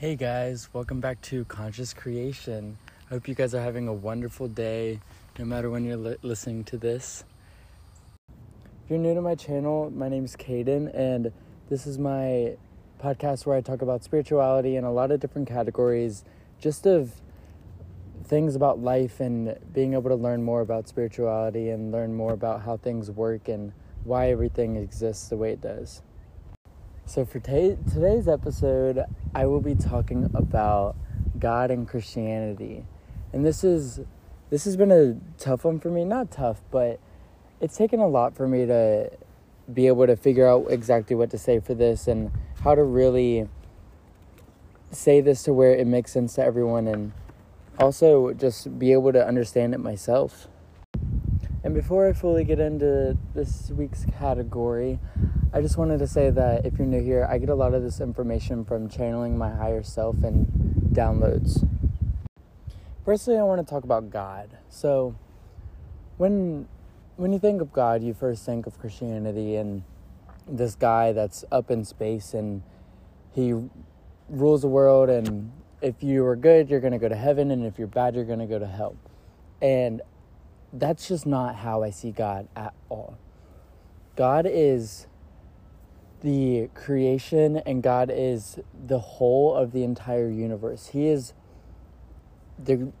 Hey guys, welcome back to Conscious Creation. I hope you guys are having a wonderful day no matter when you're li- listening to this. If you're new to my channel, my name is Caden, and this is my podcast where I talk about spirituality in a lot of different categories, just of things about life and being able to learn more about spirituality and learn more about how things work and why everything exists the way it does. So, for t- today's episode, I will be talking about God and Christianity. And this is this has been a tough one for me, not tough, but it's taken a lot for me to be able to figure out exactly what to say for this and how to really say this to where it makes sense to everyone and also just be able to understand it myself. And before I fully get into this week's category, I just wanted to say that if you're new here, I get a lot of this information from channeling my higher self and downloads. Firstly, I want to talk about God. So, when when you think of God, you first think of Christianity and this guy that's up in space and he rules the world and if you are good, you're going to go to heaven and if you're bad, you're going to go to hell. And that's just not how I see God at all. God is the creation and God is the whole of the entire universe. He is the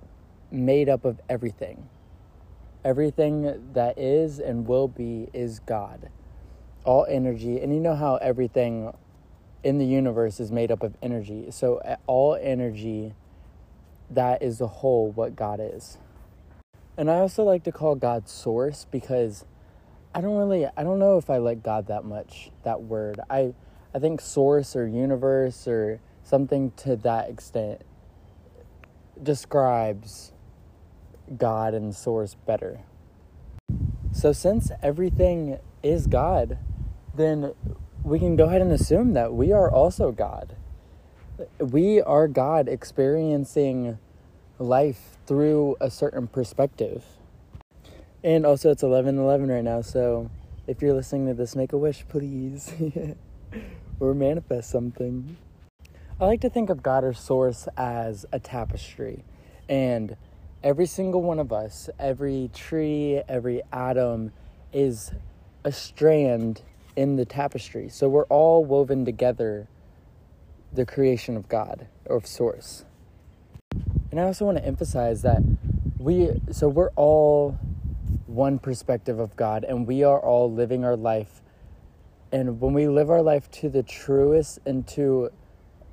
made up of everything. Everything that is and will be is God. All energy, and you know how everything in the universe is made up of energy. So all energy that is the whole what God is. And I also like to call God source because I don't really I don't know if I like God that much, that word. I I think source or universe or something to that extent describes God and source better. So since everything is God, then we can go ahead and assume that we are also God. We are God experiencing life through a certain perspective. And also, it's 11 11 right now, so if you're listening to this, make a wish, please. or manifest something. I like to think of God or Source as a tapestry. And every single one of us, every tree, every atom is a strand in the tapestry. So we're all woven together, the creation of God or of Source. And I also want to emphasize that we, so we're all one perspective of God, and we are all living our life. And when we live our life to the truest and to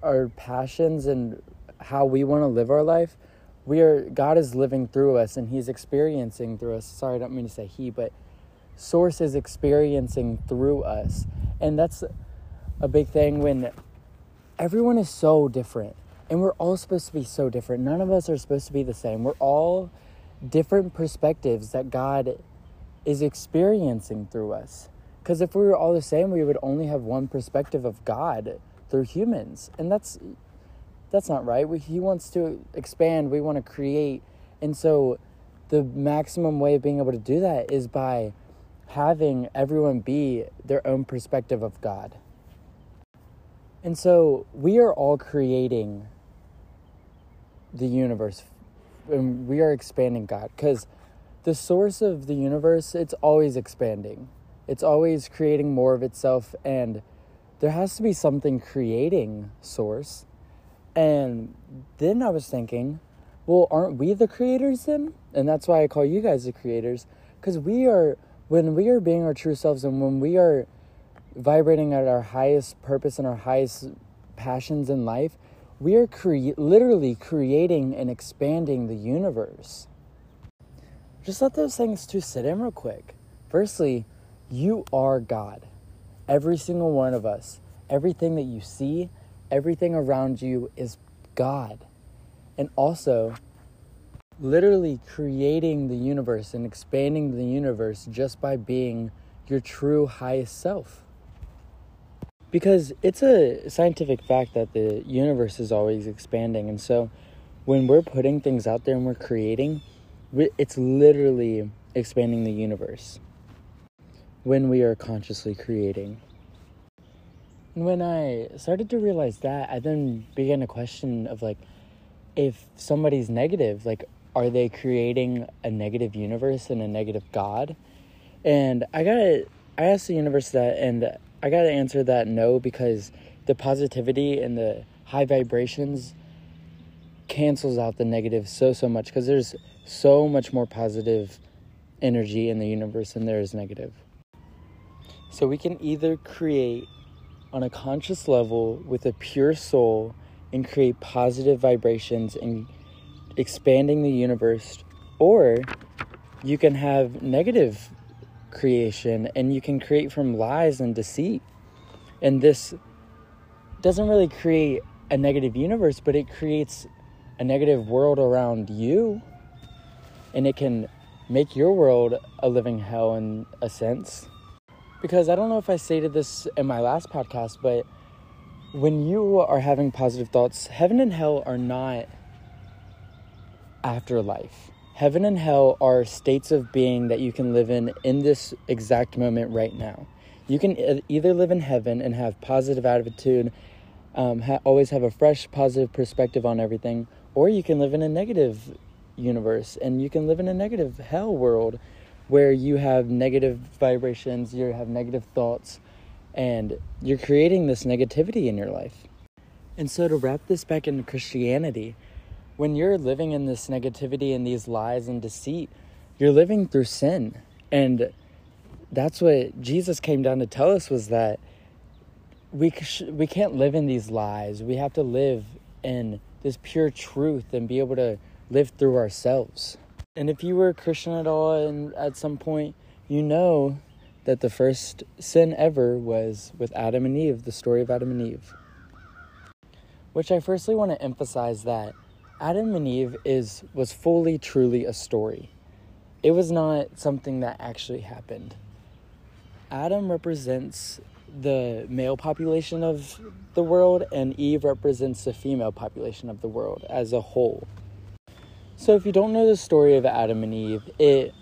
our passions and how we want to live our life, we are God is living through us and He's experiencing through us. Sorry, I don't mean to say He, but Source is experiencing through us, and that's a big thing when everyone is so different, and we're all supposed to be so different. None of us are supposed to be the same. We're all different perspectives that God is experiencing through us. Because if we were all the same, we would only have one perspective of God through humans, and that's that's not right. We, he wants to expand. We want to create, and so the maximum way of being able to do that is by having everyone be their own perspective of God. And so we are all creating the universe and we are expanding God because the source of the universe it's always expanding. It's always creating more of itself and there has to be something creating source. And then I was thinking, well, aren't we the creators then? And that's why I call you guys the creators because we are when we are being our true selves and when we are vibrating at our highest purpose and our highest passions in life, we are cre- literally creating and expanding the universe. Just let those things two sit in real quick. Firstly, you are God. Every single one of us, everything that you see, everything around you is God. And also, literally creating the universe and expanding the universe just by being your true highest self. Because it's a scientific fact that the universe is always expanding. And so when we're putting things out there and we're creating, it's literally expanding the universe when we are consciously creating. And when I started to realize that, I then began a question of like, if somebody's negative, like, are they creating a negative universe and a negative God? And I got I asked the universe that, and I got to answer that no because the positivity and the high vibrations cancels out the negative so so much because there's so much more positive energy in the universe than there is negative. So we can either create on a conscious level with a pure soul and create positive vibrations and expanding the universe, or you can have negative creation and you can create from lies and deceit. And this doesn't really create a negative universe, but it creates a negative world around you. And it can make your world a living hell in a sense. Because I don't know if I stated this in my last podcast, but when you are having positive thoughts, heaven and hell are not afterlife. Heaven and hell are states of being that you can live in in this exact moment right now. You can either live in heaven and have positive attitude, um, ha- always have a fresh, positive perspective on everything, or you can live in a negative universe and you can live in a negative hell world where you have negative vibrations, you have negative thoughts, and you're creating this negativity in your life. And so, to wrap this back into Christianity, when you're living in this negativity and these lies and deceit, you're living through sin. And that's what Jesus came down to tell us was that we we can't live in these lies. We have to live in this pure truth and be able to live through ourselves. And if you were a Christian at all and at some point, you know that the first sin ever was with Adam and Eve, the story of Adam and Eve. Which I firstly want to emphasize that Adam and Eve is was fully truly a story. It was not something that actually happened. Adam represents the male population of the world and Eve represents the female population of the world as a whole. So, if you don't know the story of Adam and Eve, it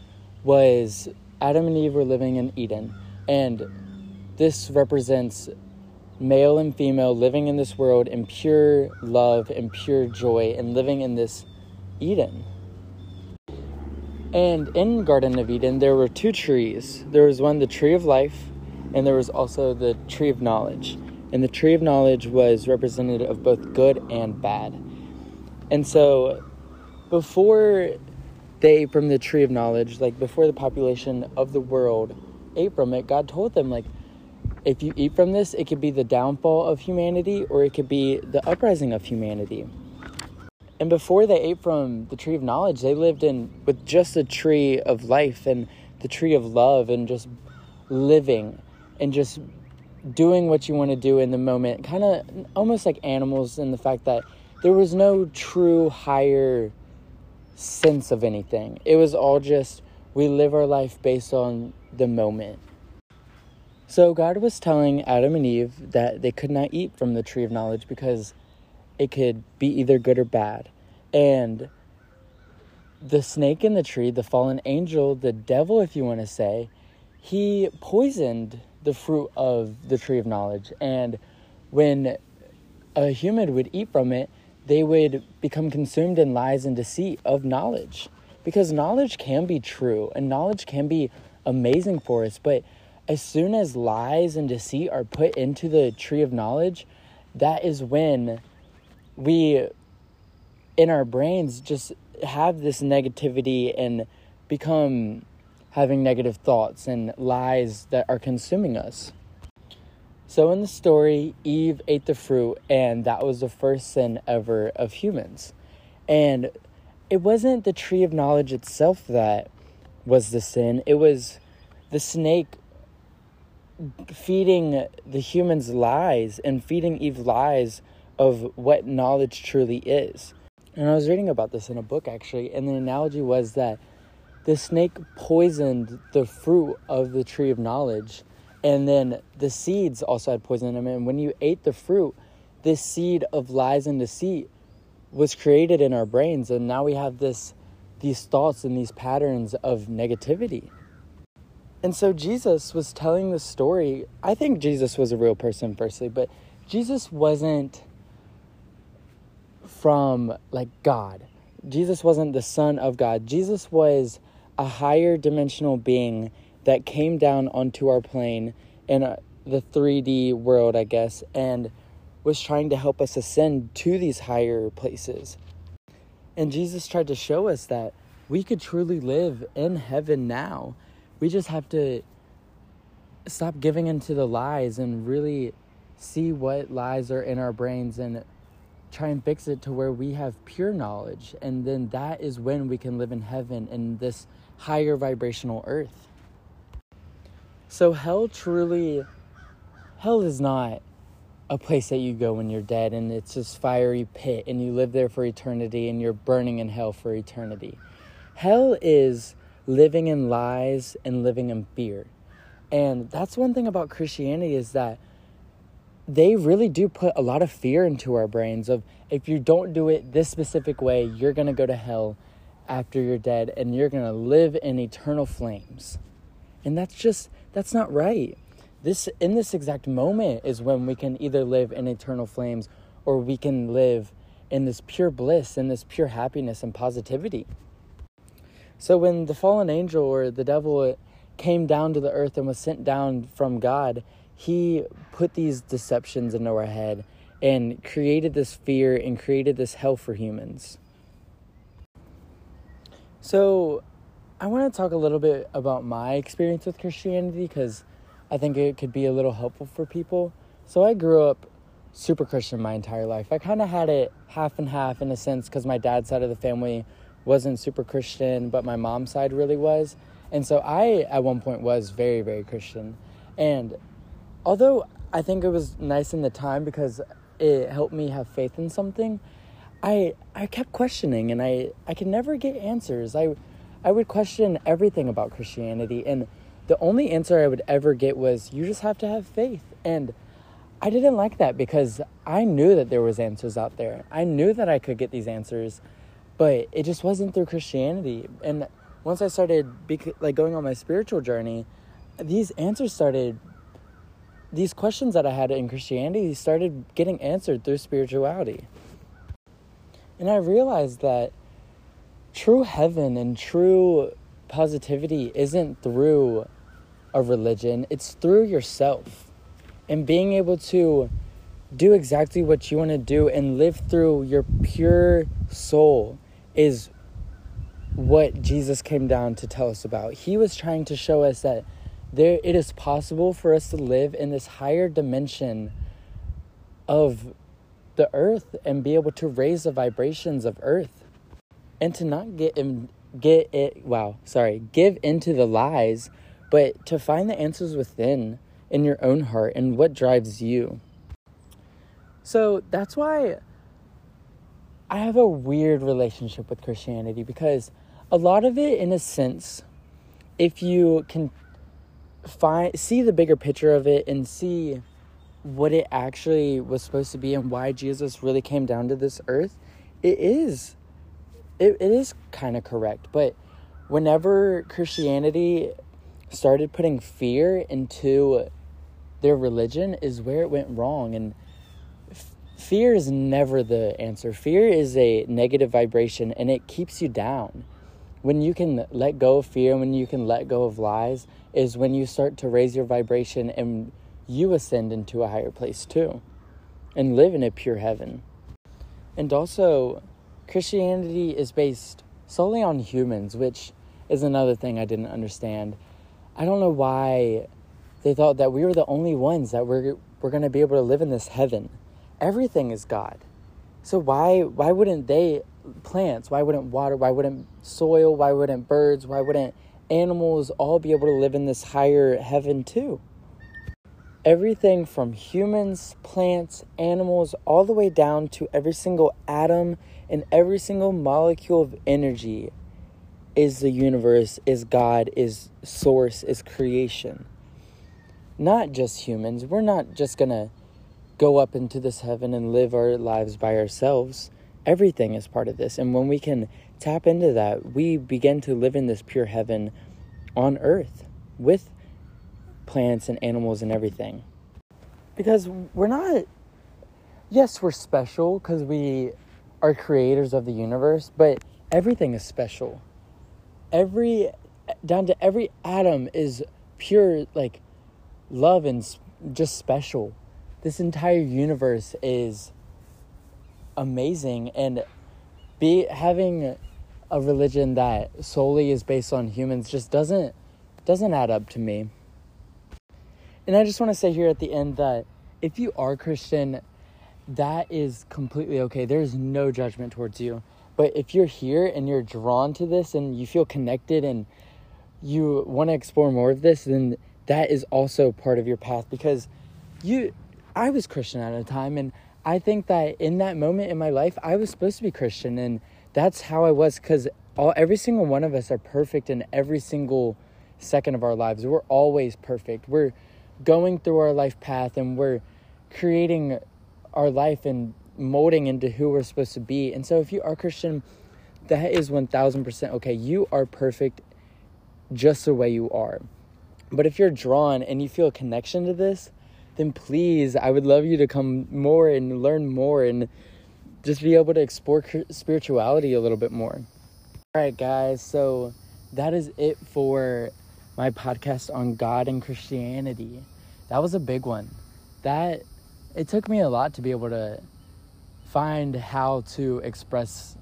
was Adam and Eve were living in Eden, and this represents male and female living in this world in pure love and pure joy and living in this Eden. And in Garden of Eden, there were two trees. There was one, the tree of life, and there was also the tree of knowledge. And the tree of knowledge was representative of both good and bad. And so before they from the tree of knowledge, like before the population of the world ate from it, God told them, like, if you eat from this, it could be the downfall of humanity or it could be the uprising of humanity. And before they ate from the tree of knowledge, they lived in with just the tree of life and the tree of love and just living and just doing what you want to do in the moment. Kind of almost like animals in the fact that there was no true higher sense of anything. It was all just we live our life based on the moment. So God was telling Adam and Eve that they could not eat from the tree of knowledge because it could be either good or bad. And the snake in the tree, the fallen angel, the devil, if you want to say, he poisoned the fruit of the tree of knowledge. And when a human would eat from it, they would become consumed in lies and deceit of knowledge. Because knowledge can be true and knowledge can be amazing for us, but as soon as lies and deceit are put into the tree of knowledge, that is when we, in our brains, just have this negativity and become having negative thoughts and lies that are consuming us. So, in the story, Eve ate the fruit, and that was the first sin ever of humans. And it wasn't the tree of knowledge itself that was the sin, it was the snake feeding the humans lies and feeding Eve lies of what knowledge truly is. And I was reading about this in a book actually, and the analogy was that the snake poisoned the fruit of the tree of knowledge and then the seeds also had poison in them. And when you ate the fruit, this seed of lies and deceit was created in our brains. And now we have this, these thoughts and these patterns of negativity. And so Jesus was telling the story. I think Jesus was a real person, firstly, but Jesus wasn't from like God. Jesus wasn't the Son of God. Jesus was a higher dimensional being that came down onto our plane in uh, the 3D world, I guess, and was trying to help us ascend to these higher places. And Jesus tried to show us that we could truly live in heaven now we just have to stop giving into the lies and really see what lies are in our brains and try and fix it to where we have pure knowledge. And then that is when we can live in heaven in this higher vibrational earth. So, hell truly, hell is not a place that you go when you're dead and it's this fiery pit and you live there for eternity and you're burning in hell for eternity. Hell is living in lies and living in fear. And that's one thing about Christianity is that they really do put a lot of fear into our brains of if you don't do it this specific way, you're going to go to hell after you're dead and you're going to live in eternal flames. And that's just that's not right. This in this exact moment is when we can either live in eternal flames or we can live in this pure bliss in this pure happiness and positivity. So when the fallen angel or the devil came down to the earth and was sent down from God, he put these deceptions into our head and created this fear and created this hell for humans. So, I want to talk a little bit about my experience with Christianity because I think it could be a little helpful for people. So, I grew up super Christian my entire life. I kind of had it half and half in a sense because my dad's side of the family wasn't super Christian, but my mom's side really was. And so I, at one point, was very, very Christian. And although I think it was nice in the time because it helped me have faith in something, I, I kept questioning and I, I could never get answers. I, I would question everything about Christianity. And the only answer I would ever get was, you just have to have faith. And I didn't like that because I knew that there was answers out there. I knew that I could get these answers but it just wasn't through Christianity. And once I started bec- like going on my spiritual journey, these answers started these questions that I had in Christianity started getting answered through spirituality. And I realized that true heaven and true positivity isn't through a religion, it's through yourself. And being able to do exactly what you want to do and live through your pure soul is what Jesus came down to tell us about. He was trying to show us that there it is possible for us to live in this higher dimension of the earth and be able to raise the vibrations of earth and to not get in, get it wow sorry give into the lies but to find the answers within in your own heart and what drives you so that's why I have a weird relationship with Christianity because a lot of it, in a sense, if you can find see the bigger picture of it and see what it actually was supposed to be and why Jesus really came down to this earth, it is it, it is kind of correct. But whenever Christianity started putting fear into their religion is where it went wrong and fear is never the answer. Fear is a negative vibration and it keeps you down. When you can let go of fear, when you can let go of lies, is when you start to raise your vibration and you ascend into a higher place too and live in a pure heaven. And also, Christianity is based solely on humans, which is another thing I didn't understand. I don't know why they thought that we were the only ones that were, were going to be able to live in this heaven everything is God. So why why wouldn't they plants, why wouldn't water, why wouldn't soil, why wouldn't birds, why wouldn't animals all be able to live in this higher heaven too? Everything from humans, plants, animals, all the way down to every single atom and every single molecule of energy is the universe, is God, is source, is creation. Not just humans. We're not just gonna go up into this heaven and live our lives by ourselves. Everything is part of this. And when we can tap into that, we begin to live in this pure heaven on earth. with plants and animals and everything. Because we're not, yes, we're special because we are creators of the universe, but everything is special. Every, down to every atom is pure, like, love and just special. This entire universe is amazing and be having a religion that solely is based on humans just doesn't doesn't add up to me. And I just want to say here at the end that if you are Christian, that is completely okay. There's no judgment towards you. But if you're here and you're drawn to this and you feel connected and you want to explore more of this, then that is also part of your path because you I was Christian at a time and I think that in that moment in my life I was supposed to be Christian and that's how I was cuz all every single one of us are perfect in every single second of our lives. We're always perfect. We're going through our life path and we're creating our life and molding into who we're supposed to be. And so if you are Christian, that is 1000% okay. You are perfect just the way you are. But if you're drawn and you feel a connection to this, then please, I would love you to come more and learn more and just be able to explore spirituality a little bit more. All right, guys, so that is it for my podcast on God and Christianity. That was a big one. That it took me a lot to be able to find how to express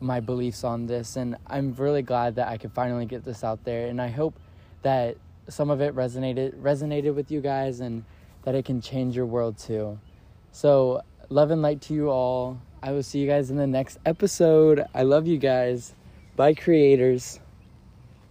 my beliefs on this and I'm really glad that I could finally get this out there and I hope that some of it resonated resonated with you guys and that it can change your world too. So, love and light to you all. I will see you guys in the next episode. I love you guys. Bye creators.